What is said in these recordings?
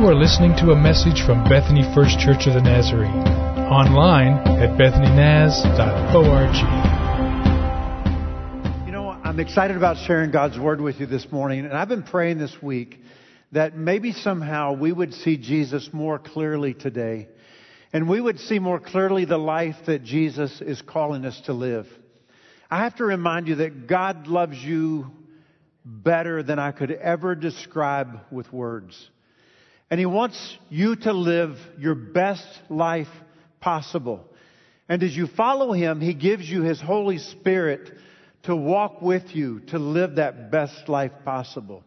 You are listening to a message from Bethany First Church of the Nazarene. Online at bethanynaz.org. You know, I'm excited about sharing God's Word with you this morning, and I've been praying this week that maybe somehow we would see Jesus more clearly today, and we would see more clearly the life that Jesus is calling us to live. I have to remind you that God loves you better than I could ever describe with words. And He wants you to live your best life possible. And as you follow Him, He gives you His Holy Spirit to walk with you to live that best life possible.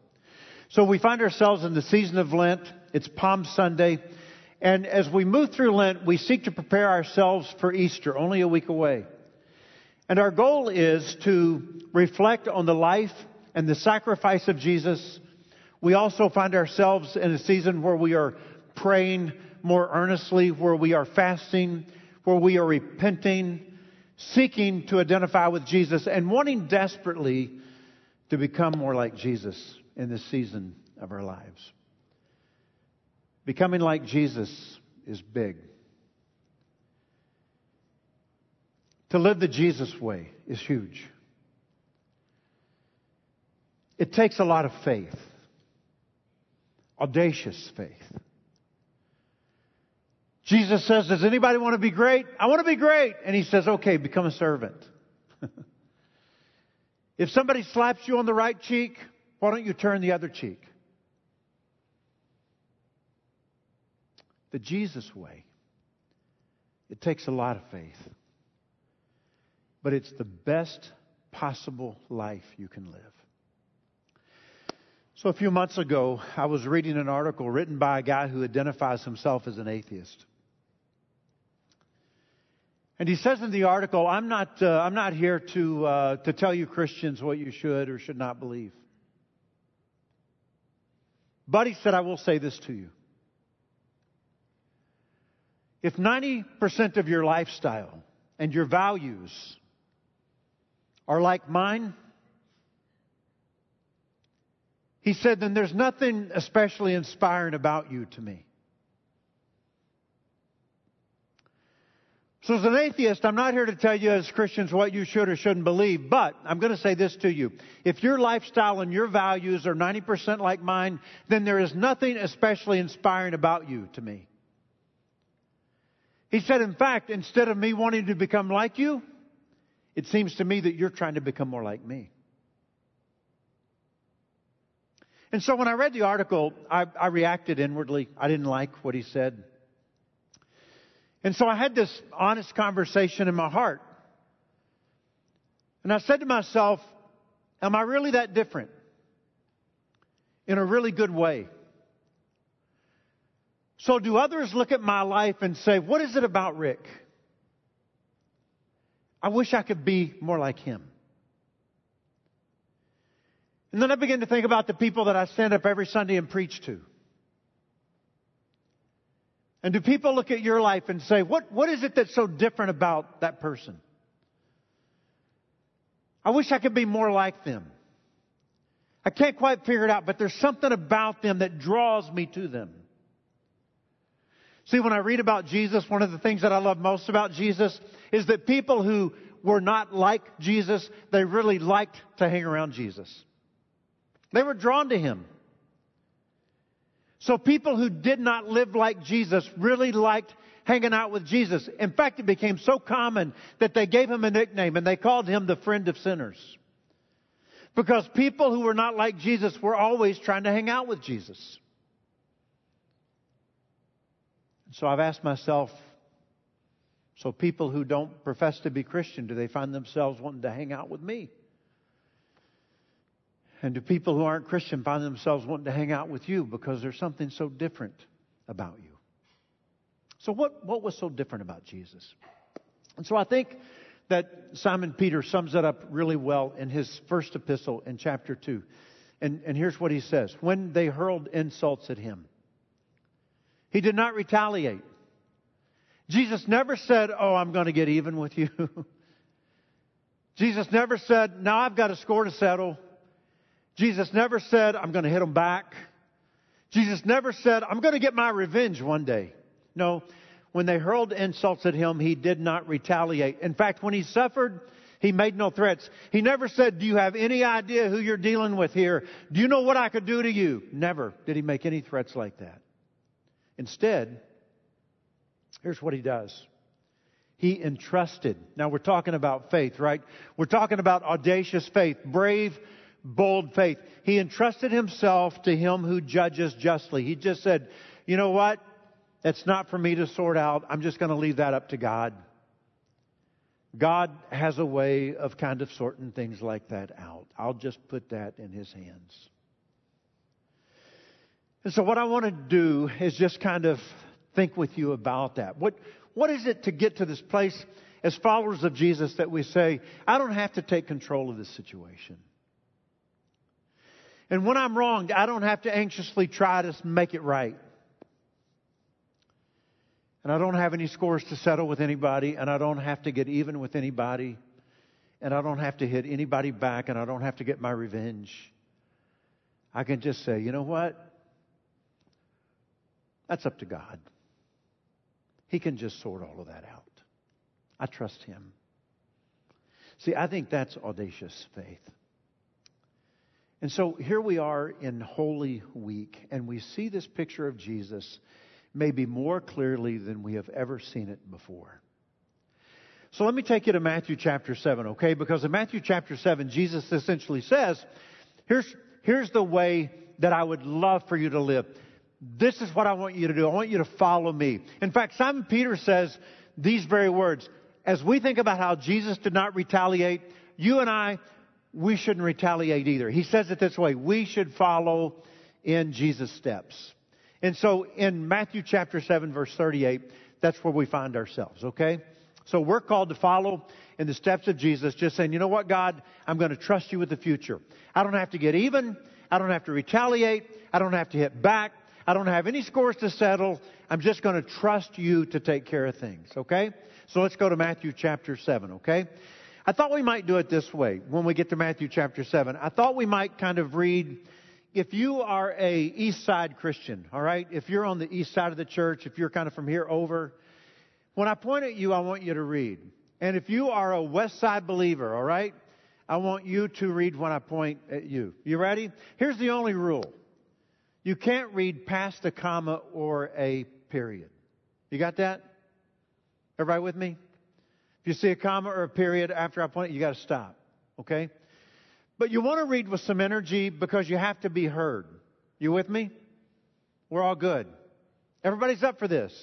So we find ourselves in the season of Lent. It's Palm Sunday. And as we move through Lent, we seek to prepare ourselves for Easter, only a week away. And our goal is to reflect on the life and the sacrifice of Jesus. We also find ourselves in a season where we are praying more earnestly, where we are fasting, where we are repenting, seeking to identify with Jesus, and wanting desperately to become more like Jesus in this season of our lives. Becoming like Jesus is big. To live the Jesus way is huge. It takes a lot of faith, audacious faith. Jesus says, Does anybody want to be great? I want to be great. And he says, Okay, become a servant. if somebody slaps you on the right cheek, why don't you turn the other cheek? The Jesus way. It takes a lot of faith. But it's the best possible life you can live. So, a few months ago, I was reading an article written by a guy who identifies himself as an atheist. And he says in the article, I'm not, uh, I'm not here to, uh, to tell you Christians what you should or should not believe. But he said, I will say this to you. If 90% of your lifestyle and your values are like mine, he said, then there's nothing especially inspiring about you to me. So as an atheist, I'm not here to tell you as Christians what you should or shouldn't believe, but I'm going to say this to you. If your lifestyle and your values are 90% like mine, then there is nothing especially inspiring about you to me. He said, in fact, instead of me wanting to become like you, it seems to me that you're trying to become more like me. And so when I read the article, I, I, reacted inwardly. I didn't like what he said. And so I had this honest conversation in my heart. And I said to myself, Am I really that different? In a really good way. So do others look at my life and say, What is it about Rick? I wish I could be more like him. And then I begin to think about the people that I stand up every Sunday and preach to. And do people look at your life and say, what, what is it that's so different about that person? I wish I could be more like them. I can't quite figure it out, but there's something about them that draws me to them. See, when I read about Jesus, one of the things that I love most about Jesus is that people who were not like Jesus, they really liked to hang around Jesus. They were drawn to him. So people who did not live like Jesus really liked hanging out with Jesus. In fact, it became so common that they gave him a nickname and they called him the friend of sinners. Because people who were not like Jesus were always trying to hang out with Jesus. So I've asked myself, so people who don't profess to be Christian, do they find themselves wanting to hang out with me? And do people who aren't Christian find themselves wanting to hang out with you because there's something so different about you? So, what, what was so different about Jesus? And so I think that Simon Peter sums it up really well in his first epistle in chapter 2. And, and here's what he says When they hurled insults at him, he did not retaliate. Jesus never said, Oh, I'm going to get even with you. Jesus never said, Now I've got a score to settle. Jesus never said, I'm going to hit them back. Jesus never said, I'm going to get my revenge one day. No, when they hurled insults at him, he did not retaliate. In fact, when he suffered, he made no threats. He never said, Do you have any idea who you're dealing with here? Do you know what I could do to you? Never did he make any threats like that. Instead, here's what he does. He entrusted. Now we're talking about faith, right? We're talking about audacious faith, brave, bold faith. He entrusted himself to him who judges justly. He just said, you know what? It's not for me to sort out. I'm just going to leave that up to God. God has a way of kind of sorting things like that out. I'll just put that in His hands. And so what I want to do is just kind of think with you about that. What, what is it to get to this place as followers of Jesus that we say, I don't have to take control of this situation. And when I'm wronged, I don't have to anxiously try to make it right. And I don't have any scores to settle with anybody, and I don't have to get even with anybody, and I don't have to hit anybody back, and I don't have to get my revenge. I can just say, you know what? That's up to God. He can just sort all of that out. I trust Him. See, I think that's audacious faith. And so here we are in Holy Week, and we see this picture of Jesus maybe more clearly than we have ever seen it before. So let me take you to Matthew chapter 7, okay? Because in Matthew chapter 7, Jesus essentially says, here's, here's the way that I would love for you to live. This is what I want you to do. I want you to follow me. In fact, Simon Peter says these very words. As we think about how Jesus did not retaliate, you and I, we shouldn't retaliate either. He says it this way. We should follow in Jesus' steps. And so in Matthew chapter 7 verse 38, that's where we find ourselves, okay? So we're called to follow in the steps of Jesus, just saying, you know what, God, I'm going to trust you with the future. I don't have to get even. I don't have to retaliate. I don't have to hit back. I don't have any scores to settle. I'm just going to trust you to take care of things, okay? So let's go to Matthew chapter 7, okay? I thought we might do it this way when we get to Matthew chapter 7. I thought we might kind of read if you are a east side Christian, all right, if you're on the east side of the church, if you're kind of from here over, when I point at you, I want you to read. And if you are a west side believer, all right, I want you to read when I point at you. You ready? Here's the only rule. You can't read past a comma or a period. You got that? Everybody with me? If you see a comma or a period after I point it, you got to stop. Okay? But you want to read with some energy because you have to be heard. You with me? We're all good. Everybody's up for this.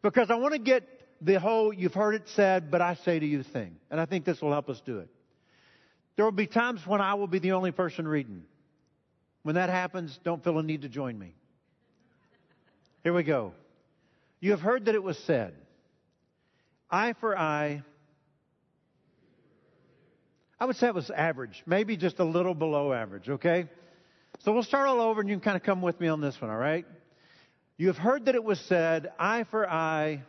Because I want to get the whole you've heard it said, but I say to you thing. And I think this will help us do it. There will be times when I will be the only person reading. When that happens, don't feel a need to join me. Here we go. You have heard that it was said, eye for eye, I would say it was average, maybe just a little below average, okay? So we'll start all over and you can kind of come with me on this one, all right? You have heard that it was said, eye for eye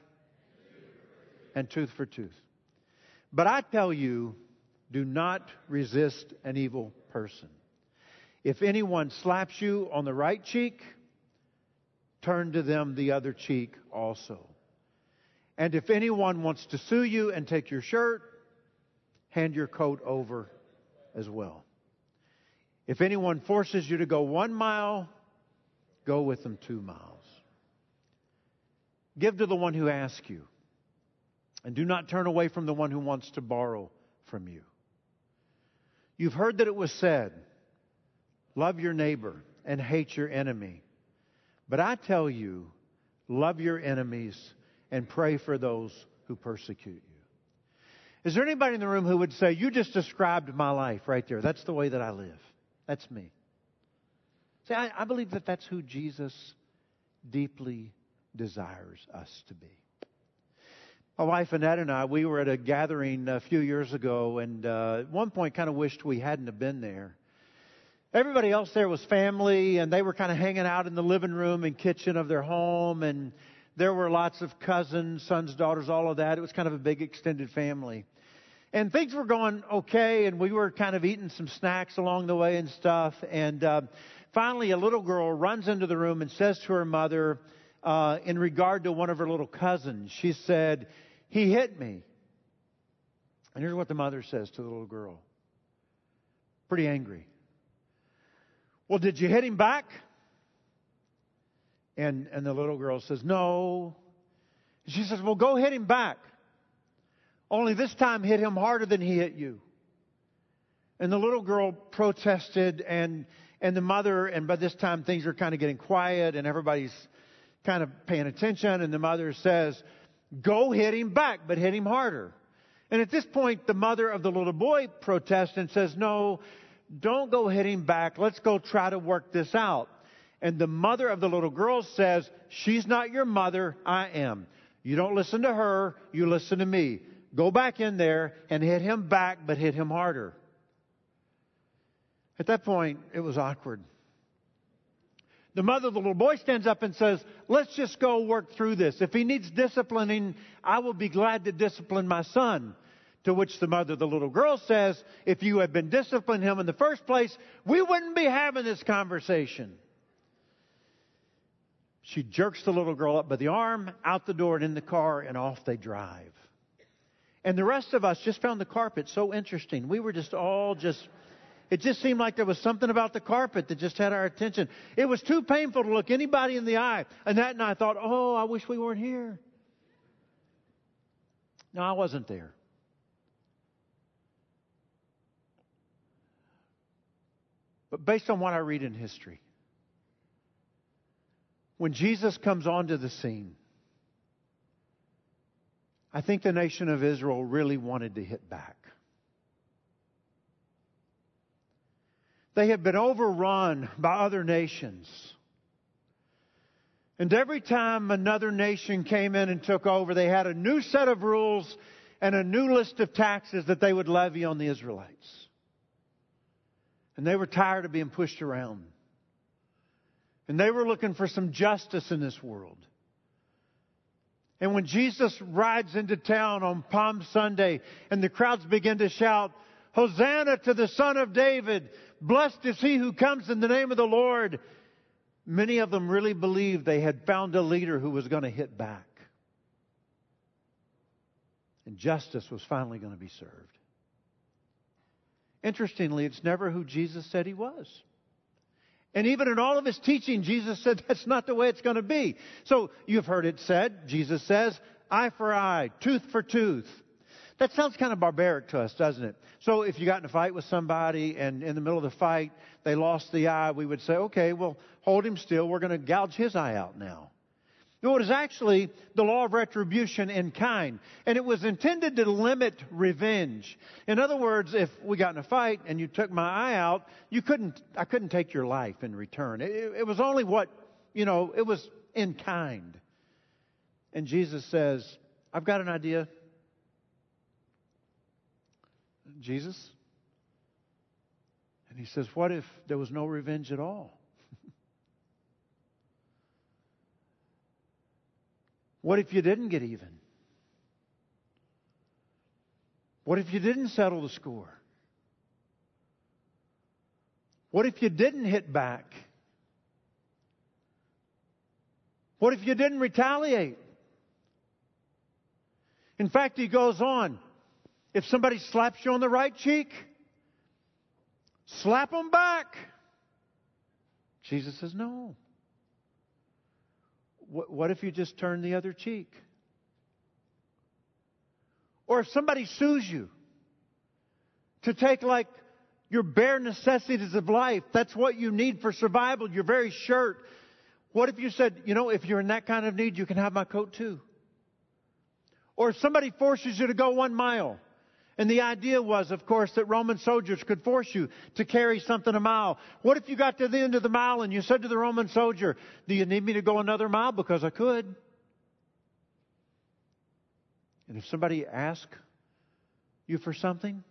and tooth for tooth. But I tell you, do not resist an evil person. If anyone slaps you on the right cheek, turn to them the other cheek also. And if anyone wants to sue you and take your shirt, hand your coat over as well. If anyone forces you to go one mile, go with them two miles. Give to the one who asks you, and do not turn away from the one who wants to borrow from you. You've heard that it was said, Love your neighbor and hate your enemy. But I tell you, love your enemies and pray for those who persecute you. Is there anybody in the room who would say, You just described my life right there? That's the way that I live. That's me. See, I, I believe that that's who Jesus deeply desires us to be. My wife Annette and I, we were at a gathering a few years ago, and uh, at one point kind of wished we hadn't have been there. Everybody else there was family, and they were kind of hanging out in the living room and kitchen of their home, and there were lots of cousins, sons, daughters, all of that. It was kind of a big extended family. And things were going okay, and we were kind of eating some snacks along the way and stuff. And uh, finally, a little girl runs into the room and says to her mother, uh, in regard to one of her little cousins, she said, He hit me. And here's what the mother says to the little girl. Pretty angry. Well, did you hit him back? And, and the little girl says, No. She says, Well, go hit him back. Only this time hit him harder than he hit you. And the little girl protested and, and the mother, and by this time things are kind of getting quiet and everybody's kind of paying attention and the mother says, go hit him back, but hit him harder. And at this point, the mother of the little boy protests and says, no, don't go hit him back. Let's go try to work this out. And the mother of the little girl says, she's not your mother, I am. You don't listen to her, you listen to me. Go back in there and hit him back, but hit him harder. At that point, it was awkward. The mother of the little boy stands up and says, let's just go work through this. If he needs disciplining, I will be glad to discipline my son. To which the mother of the little girl says, if you had been disciplining him in the first place, we wouldn't be having this conversation. She jerks the little girl up by the arm, out the door and in the car, and off they drive. And the rest of us just found the carpet so interesting. We were just all just it just seemed like there was something about the carpet that just had our attention. It was too painful to look anybody in the eye. And that and I thought, oh, I wish we weren't here. No, I wasn't there. But based on what I read in history, when Jesus comes onto the scene, I think the nation of Israel really wanted to hit back. They had been overrun by other nations. And every time another nation came in and took over, they had a new set of rules and a new list of taxes that they would levy on the Israelites. And they were tired of being pushed around. And they were looking for some justice in this world. And when Jesus rides into town on Palm Sunday and the crowds begin to shout, Hosanna to the Son of David, Blessed is he who comes in the name of the Lord. Many of them really believed they had found a leader who was going to hit back. And justice was finally going to be served. Interestingly, it's never who Jesus said he was. And even in all of his teaching, Jesus said that's not the way it's going to be. So you've heard it said, Jesus says, eye for eye, tooth for tooth. That sounds kind of barbaric to us, doesn't it? So if you got in a fight with somebody and in the middle of the fight they lost the eye, we would say, okay, well, hold him still. We're going to gouge his eye out now. No, it is actually the law of retribution in kind. And it was intended to limit revenge. In other words, if we got in a fight and you took my eye out, you couldn't, I couldn't take your life in return. It, it was only what, you know, it was in kind. And Jesus says, I've got an idea. Jesus? And he says, What if there was no revenge at all? What if you didn't get even? What if you didn't settle the score? What if you didn't hit back? What if you didn't retaliate? In fact, he goes on. If somebody slaps you on the right cheek, slap them back. Jesus says, no. What, if you just turn the other cheek? Or if somebody sues you to take like your bare necessities of life, that's what you need for survival, your very shirt. What if you said, you know, if you're in that kind of need, you can have my coat too? Or if somebody forces you to go one mile, and the idea was, of course, that Roman soldiers could force you to carry something a mile. What if you got to the end of the mile and you said to the Roman soldier, Do you need me to go another mile? Because I could. And if somebody asks you for something,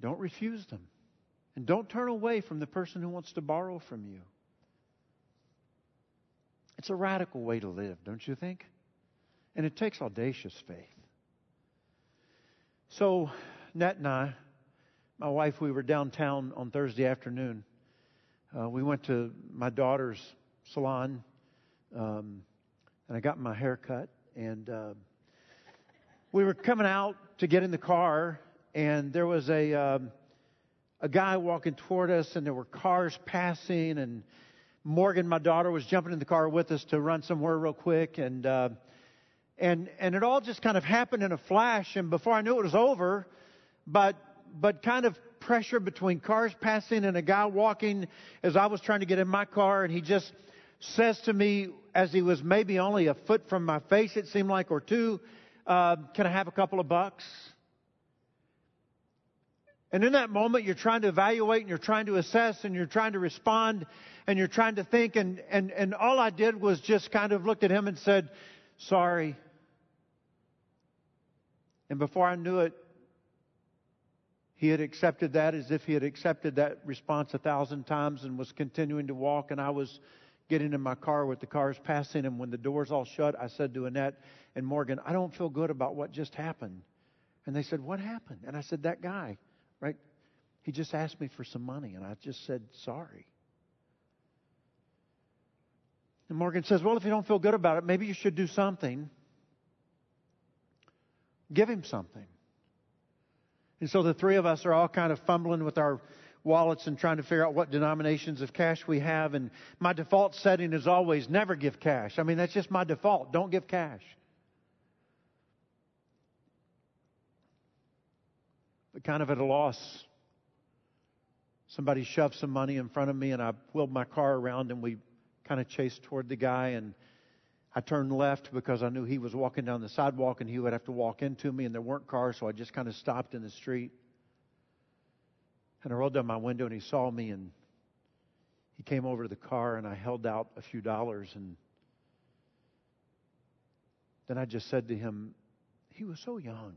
don't refuse them. And don't turn away from the person who wants to borrow from you. It's a radical way to live, don't you think? And it takes audacious faith. So, Nat and I my wife, we were downtown on Thursday afternoon. Uh, we went to my daughter's salon, um, and I got my hair cut. And uh, we were coming out to get in the car, and there was a um, a guy walking toward us, and there were cars passing, and Morgan, my daughter, was jumping in the car with us to run somewhere real quick, and uh, and and it all just kind of happened in a flash. And before I knew it was over, but but kind of pressure between cars passing and a guy walking as I was trying to get in my car, and he just says to me as he was maybe only a foot from my face, it seemed like, or two, uh, "Can I have a couple of bucks?" And in that moment, you're trying to evaluate and you're trying to assess and you're trying to respond and you're trying to think. And, and, and all I did was just kind of looked at him and said, sorry. And before I knew it, he had accepted that as if he had accepted that response a thousand times and was continuing to walk. And I was getting in my car with the cars passing. And when the doors all shut, I said to Annette and Morgan, I don't feel good about what just happened. And they said, What happened? And I said, That guy right? He just asked me for some money, and I just said, sorry. And Morgan says, well, if you don't feel good about it, maybe you should do something. Give him something. And so the three of us are all kind of fumbling with our wallets and trying to figure out what denominations of cash we have. And my default setting is always never give cash. I mean, that's just my default. Don't give cash. but kind of at a loss. Somebody shoved some money in front of me, and I wheeled my car around, and we kind of chased toward the guy. And I turned left because I knew he was walking down the sidewalk, and he would have to walk into me, and there weren't cars, so I just kind of stopped in the street. And I rolled down my window, and he saw me, and he came over to the car, and I held out a few dollars, and then I just said to him, he was so young.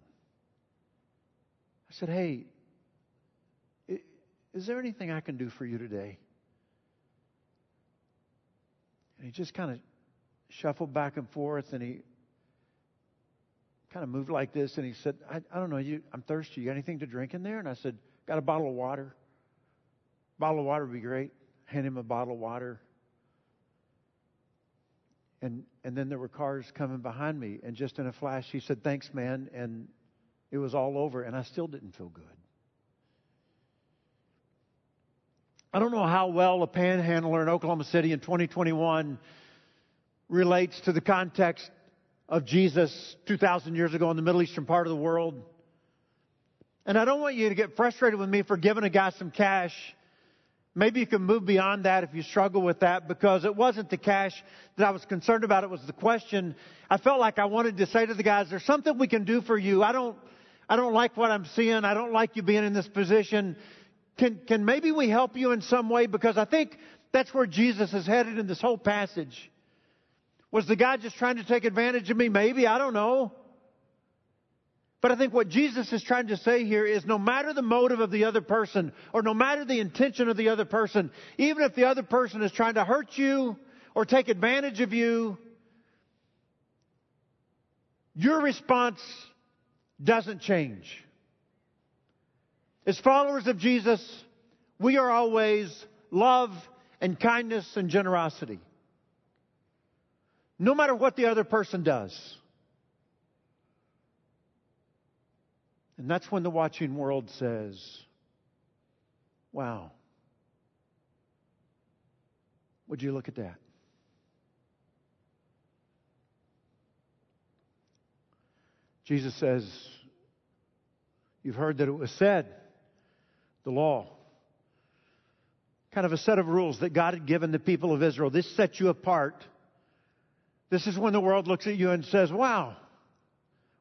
I said, Hey, is there anything I can do for you today? And he just kind of shuffled back and forth and he kind of moved like this and he said, I, I don't know, you, I'm thirsty. You got anything to drink in there? And I said, Got a bottle of water. bottle of water would be great. Hand him a bottle of water. And and then there were cars coming behind me, and just in a flash, he said, "Thanks, man," and it was all over, and I still didn't feel good. I don't know how well a panhandler in Oklahoma City in 2021 relates to the context of Jesus 2,000 years ago in the Middle Eastern part of the world. And I don't want you to get frustrated with me for giving a guy some cash. Maybe you can move beyond that if you struggle with that because it wasn't the cash that I was concerned about. It was the question. I felt like I wanted to say to the guys, there's something we can do for you. I don't, I don't like what I'm seeing. I don't like you being in this position. Can, can maybe we help you in some way? Because I think that's where Jesus is headed in this whole passage. Was the guy just trying to take advantage of me? Maybe. I don't know. But I think what Jesus is trying to say here is no matter the motive of the other person or no matter the intention of the other person, even if the other person is trying to hurt you or take advantage of you, your response doesn't change. As followers of Jesus, we are always love and kindness and generosity. No matter what the other person does. And that's when the watching world says, wow, would you look at that? Jesus says, You've heard that it was said, the law, kind of a set of rules that God had given the people of Israel. This sets you apart. This is when the world looks at you and says, Wow,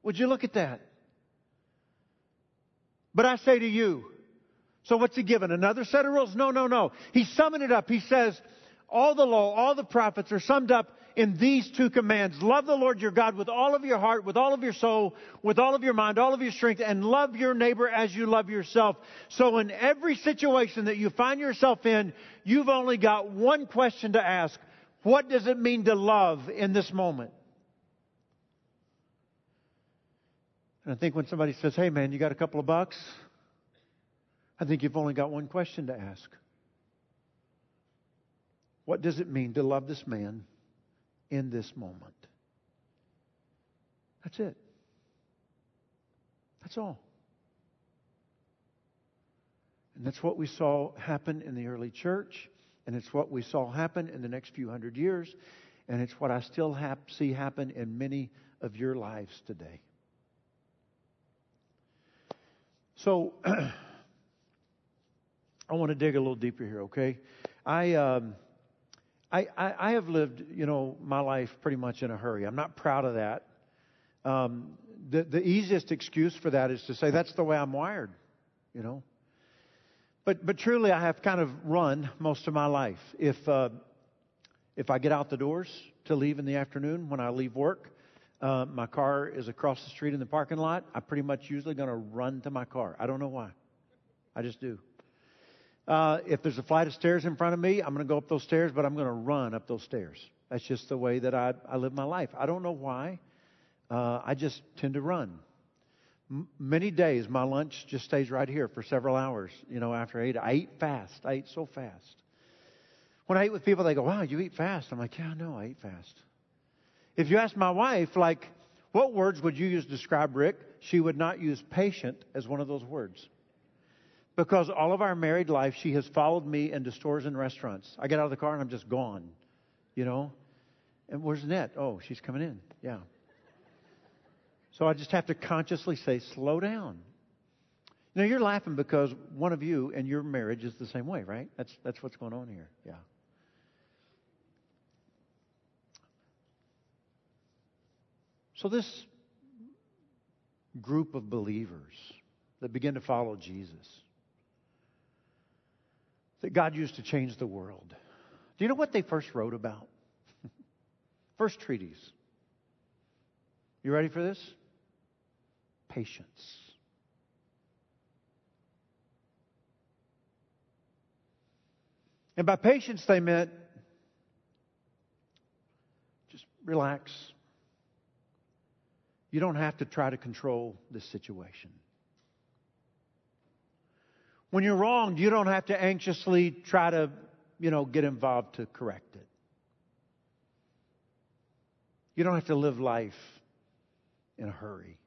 would you look at that? But I say to you, so what's he given? Another set of rules? No, no, no. He summoned it up. He says, all the law, all the prophets are summed up in these two commands. Love the Lord your God with all of your heart, with all of your soul, with all of your mind, all of your strength, and love your neighbor as you love yourself. So in every situation that you find yourself in, you've only got one question to ask. What does it mean to love in this moment? And I think when somebody says, hey man, you got a couple of bucks? I think you've only got one question to ask. What does it mean to love this man in this moment? That's it. That's all. And that's what we saw happen in the early church, and it's what we saw happen in the next few hundred years, and it's what I still see happen in many of your lives today. So, I want to dig a little deeper here, okay? I, um, I, I, I have lived, you know, my life pretty much in a hurry. I'm not proud of that. Um, the, the easiest excuse for that is to say that's the way I'm wired, you know. But, but truly, I have kind of run most of my life. If, uh, if I get out the doors to leave in the afternoon when I leave work, uh, my car is across the street in the parking lot. I'm pretty much usually going to run to my car. I don't know why. I just do. Uh, if there's a flight of stairs in front of me, I'm going to go up those stairs, but I'm going to run up those stairs. That's just the way that I, I live my life. I don't know why. Uh, I just tend to run. Many days, my lunch just stays right here for several hours. You know, after I eat, I eat fast. I eat so fast. When I eat with people, they go, "Wow, you eat fast." I'm like, "Yeah, no, I eat fast." If you ask my wife, like, what words would you use to describe Rick? She would not use patient as one of those words. Because all of our married life, she has followed me into stores and restaurants. I get out of the car and I'm just gone, you know? And where's Net? Oh, she's coming in. Yeah. So I just have to consciously say, slow down. Now you're laughing because one of you and your marriage is the same way, right? That's, that's what's going on here. Yeah. So this group of believers that begin to follow Jesus, that God used to change the world. Do you know what they first wrote about? first treatise. You ready for this? Patience. And by patience, they meant just relax, you don't have to try to control this situation. When you're wronged, you don't have to anxiously try to, you know, get involved to correct it. You don't have to live life in a hurry.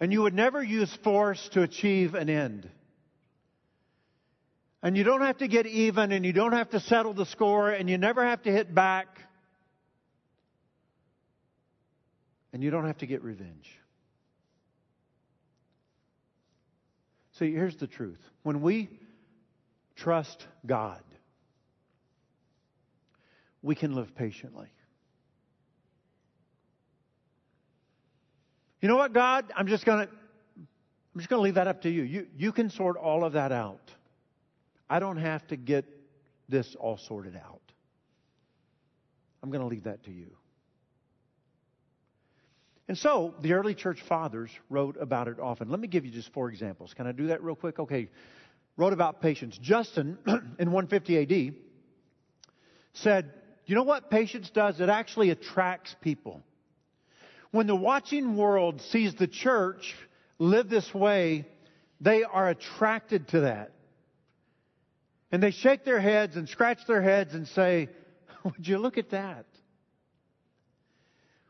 And you would never use force to achieve an end. And you don't have to get even and you don't have to settle the score and you never have to hit back. And you don't have to get revenge. See, here's the truth. When we trust God, we can live patiently. You know what, God? I'm just gonna I'm just gonna leave that up to you. You you can sort all of that out. I don't have to get this all sorted out. I'm gonna leave that to you. And so the early church fathers wrote about it often. Let me give you just four examples. Can I do that real quick? Okay. Wrote about patience. Justin in 150 AD said, You know what patience does? It actually attracts people. When the watching world sees the church live this way, they are attracted to that. And they shake their heads and scratch their heads and say, Would you look at that?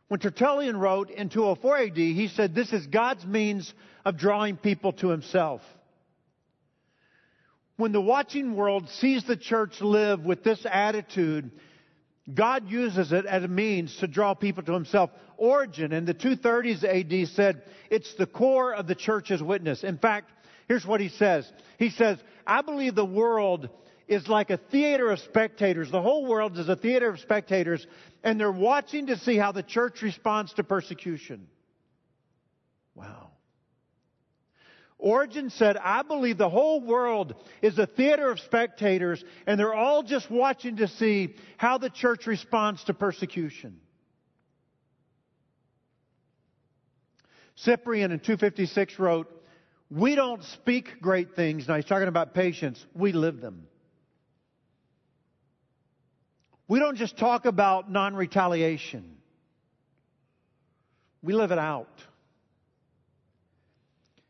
When Tertullian wrote in 204 AD, he said this is God's means of drawing people to himself. When the watching world sees the church live with this attitude, God uses it as a means to draw people to himself. Origen in the 230s AD said, it's the core of the church's witness. In fact, here's what he says. He says, I believe the world is like a theater of spectators. The whole world is a theater of spectators, and they're watching to see how the church responds to persecution. Wow. Origen said, I believe the whole world is a theater of spectators, and they're all just watching to see how the church responds to persecution. Cyprian in 256 wrote, We don't speak great things. Now he's talking about patience. We live them. We don't just talk about non retaliation, we live it out.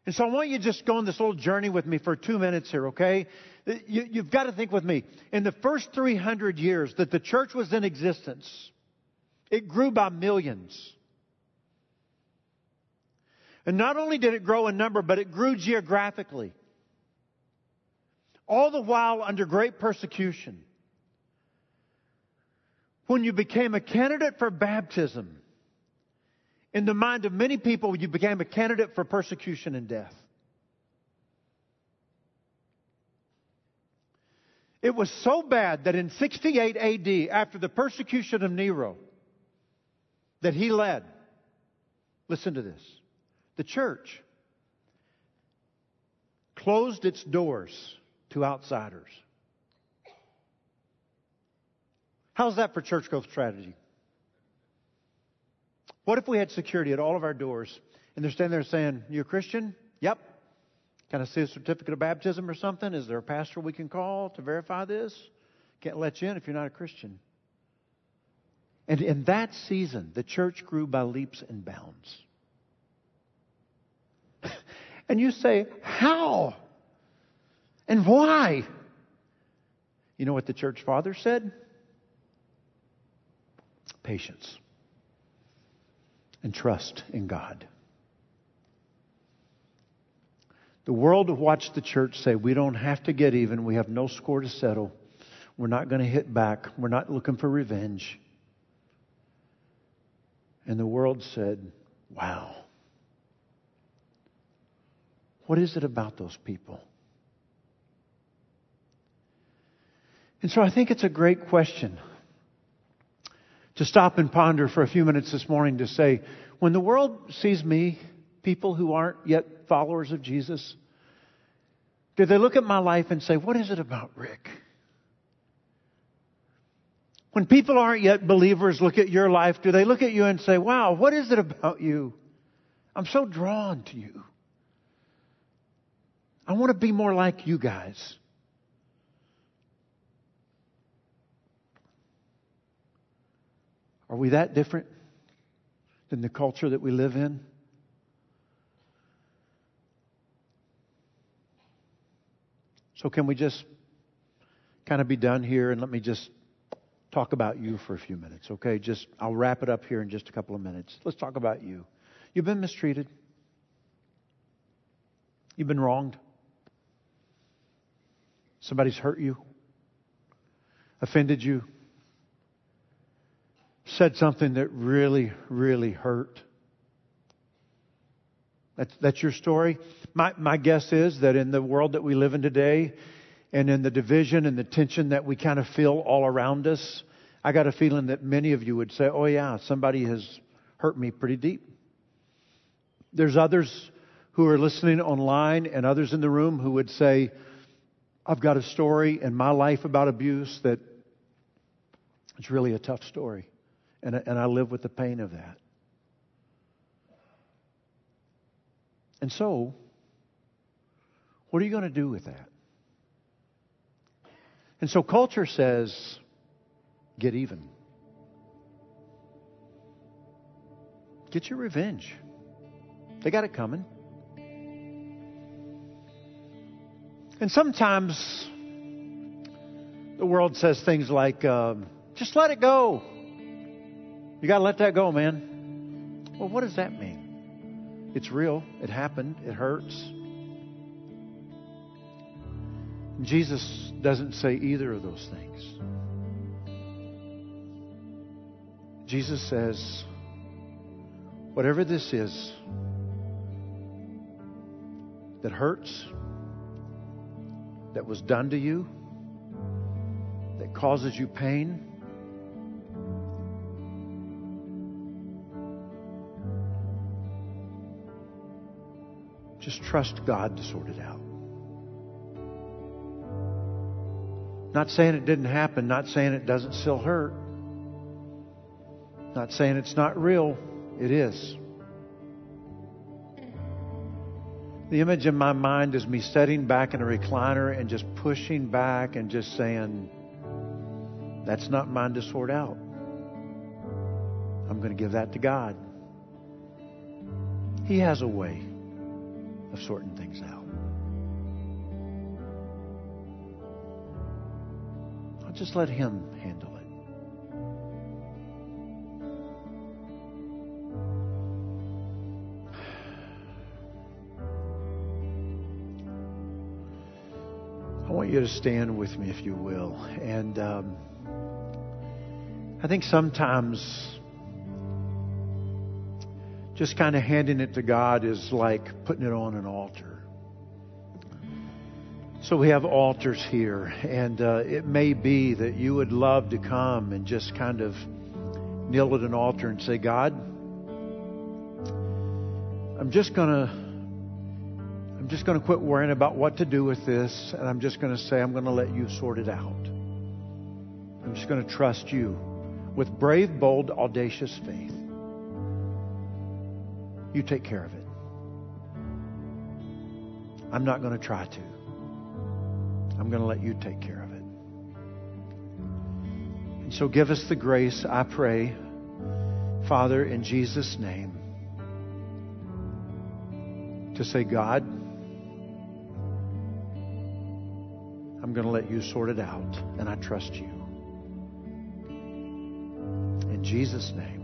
And so I want you to just go on this little journey with me for two minutes here, okay? You, you've got to think with me. In the first 300 years that the church was in existence, it grew by millions. And not only did it grow in number, but it grew geographically. All the while under great persecution. When you became a candidate for baptism, in the mind of many people, you became a candidate for persecution and death. It was so bad that in 68 AD, after the persecution of Nero that he led, listen to this, the church closed its doors to outsiders. How's that for church growth strategy? What if we had security at all of our doors and they're standing there saying, You a Christian? Yep. Can I see a certificate of baptism or something? Is there a pastor we can call to verify this? Can't let you in if you're not a Christian. And in that season, the church grew by leaps and bounds. and you say, How? And why? You know what the church father said? Patience and trust in God. The world watched the church say, We don't have to get even. We have no score to settle. We're not going to hit back. We're not looking for revenge. And the world said, Wow. What is it about those people? And so I think it's a great question to stop and ponder for a few minutes this morning to say, when the world sees me, people who aren't yet followers of Jesus, do they look at my life and say, what is it about Rick? When people aren't yet believers look at your life, do they look at you and say, wow, what is it about you? I'm so drawn to you. I want to be more like you guys. Are we that different than the culture that we live in? So, can we just kind of be done here and let me just talk about you for a few minutes, okay? Just I'll wrap it up here in just a couple of minutes. Let's talk about you. You've been mistreated. You've been wronged. Somebody's hurt you, offended you, said something that really, really hurt. That's, that's your story. My, my guess is that in the world that we live in today, and in the division and the tension that we kind of feel all around us, I got a feeling that many of you would say, Oh, yeah, somebody has hurt me pretty deep. There's others who are listening online and others in the room who would say, I've got a story in my life about abuse that it's really a tough story. And, and I live with the pain of that. And so, what are you going to do with that? And so culture says, get even. Get your revenge. They got it coming. And sometimes the world says things like, um, just let it go. You got to let that go, man. Well, what does that mean? It's real. It happened. It hurts. Jesus doesn't say either of those things. Jesus says, whatever this is that hurts, that was done to you, that causes you pain, Just trust God to sort it out. Not saying it didn't happen, not saying it doesn't still hurt, not saying it's not real. It is. The image in my mind is me sitting back in a recliner and just pushing back and just saying, That's not mine to sort out. I'm going to give that to God. He has a way of sorting things out. I'll just let Him handle it. I want you to stand with me, if you will. And um, I think sometimes just kind of handing it to God is like putting it on an altar. So we have altars here, and uh, it may be that you would love to come and just kind of kneel at an altar and say, God, I'm just to I'm just going to quit worrying about what to do with this, and I'm just going to say, I'm going to let you sort it out. I'm just going to trust you with brave, bold, audacious faith. You take care of it. I'm not going to try to. I'm going to let you take care of it. And so give us the grace, I pray, Father, in Jesus' name, to say, God, I'm going to let you sort it out, and I trust you. In Jesus' name.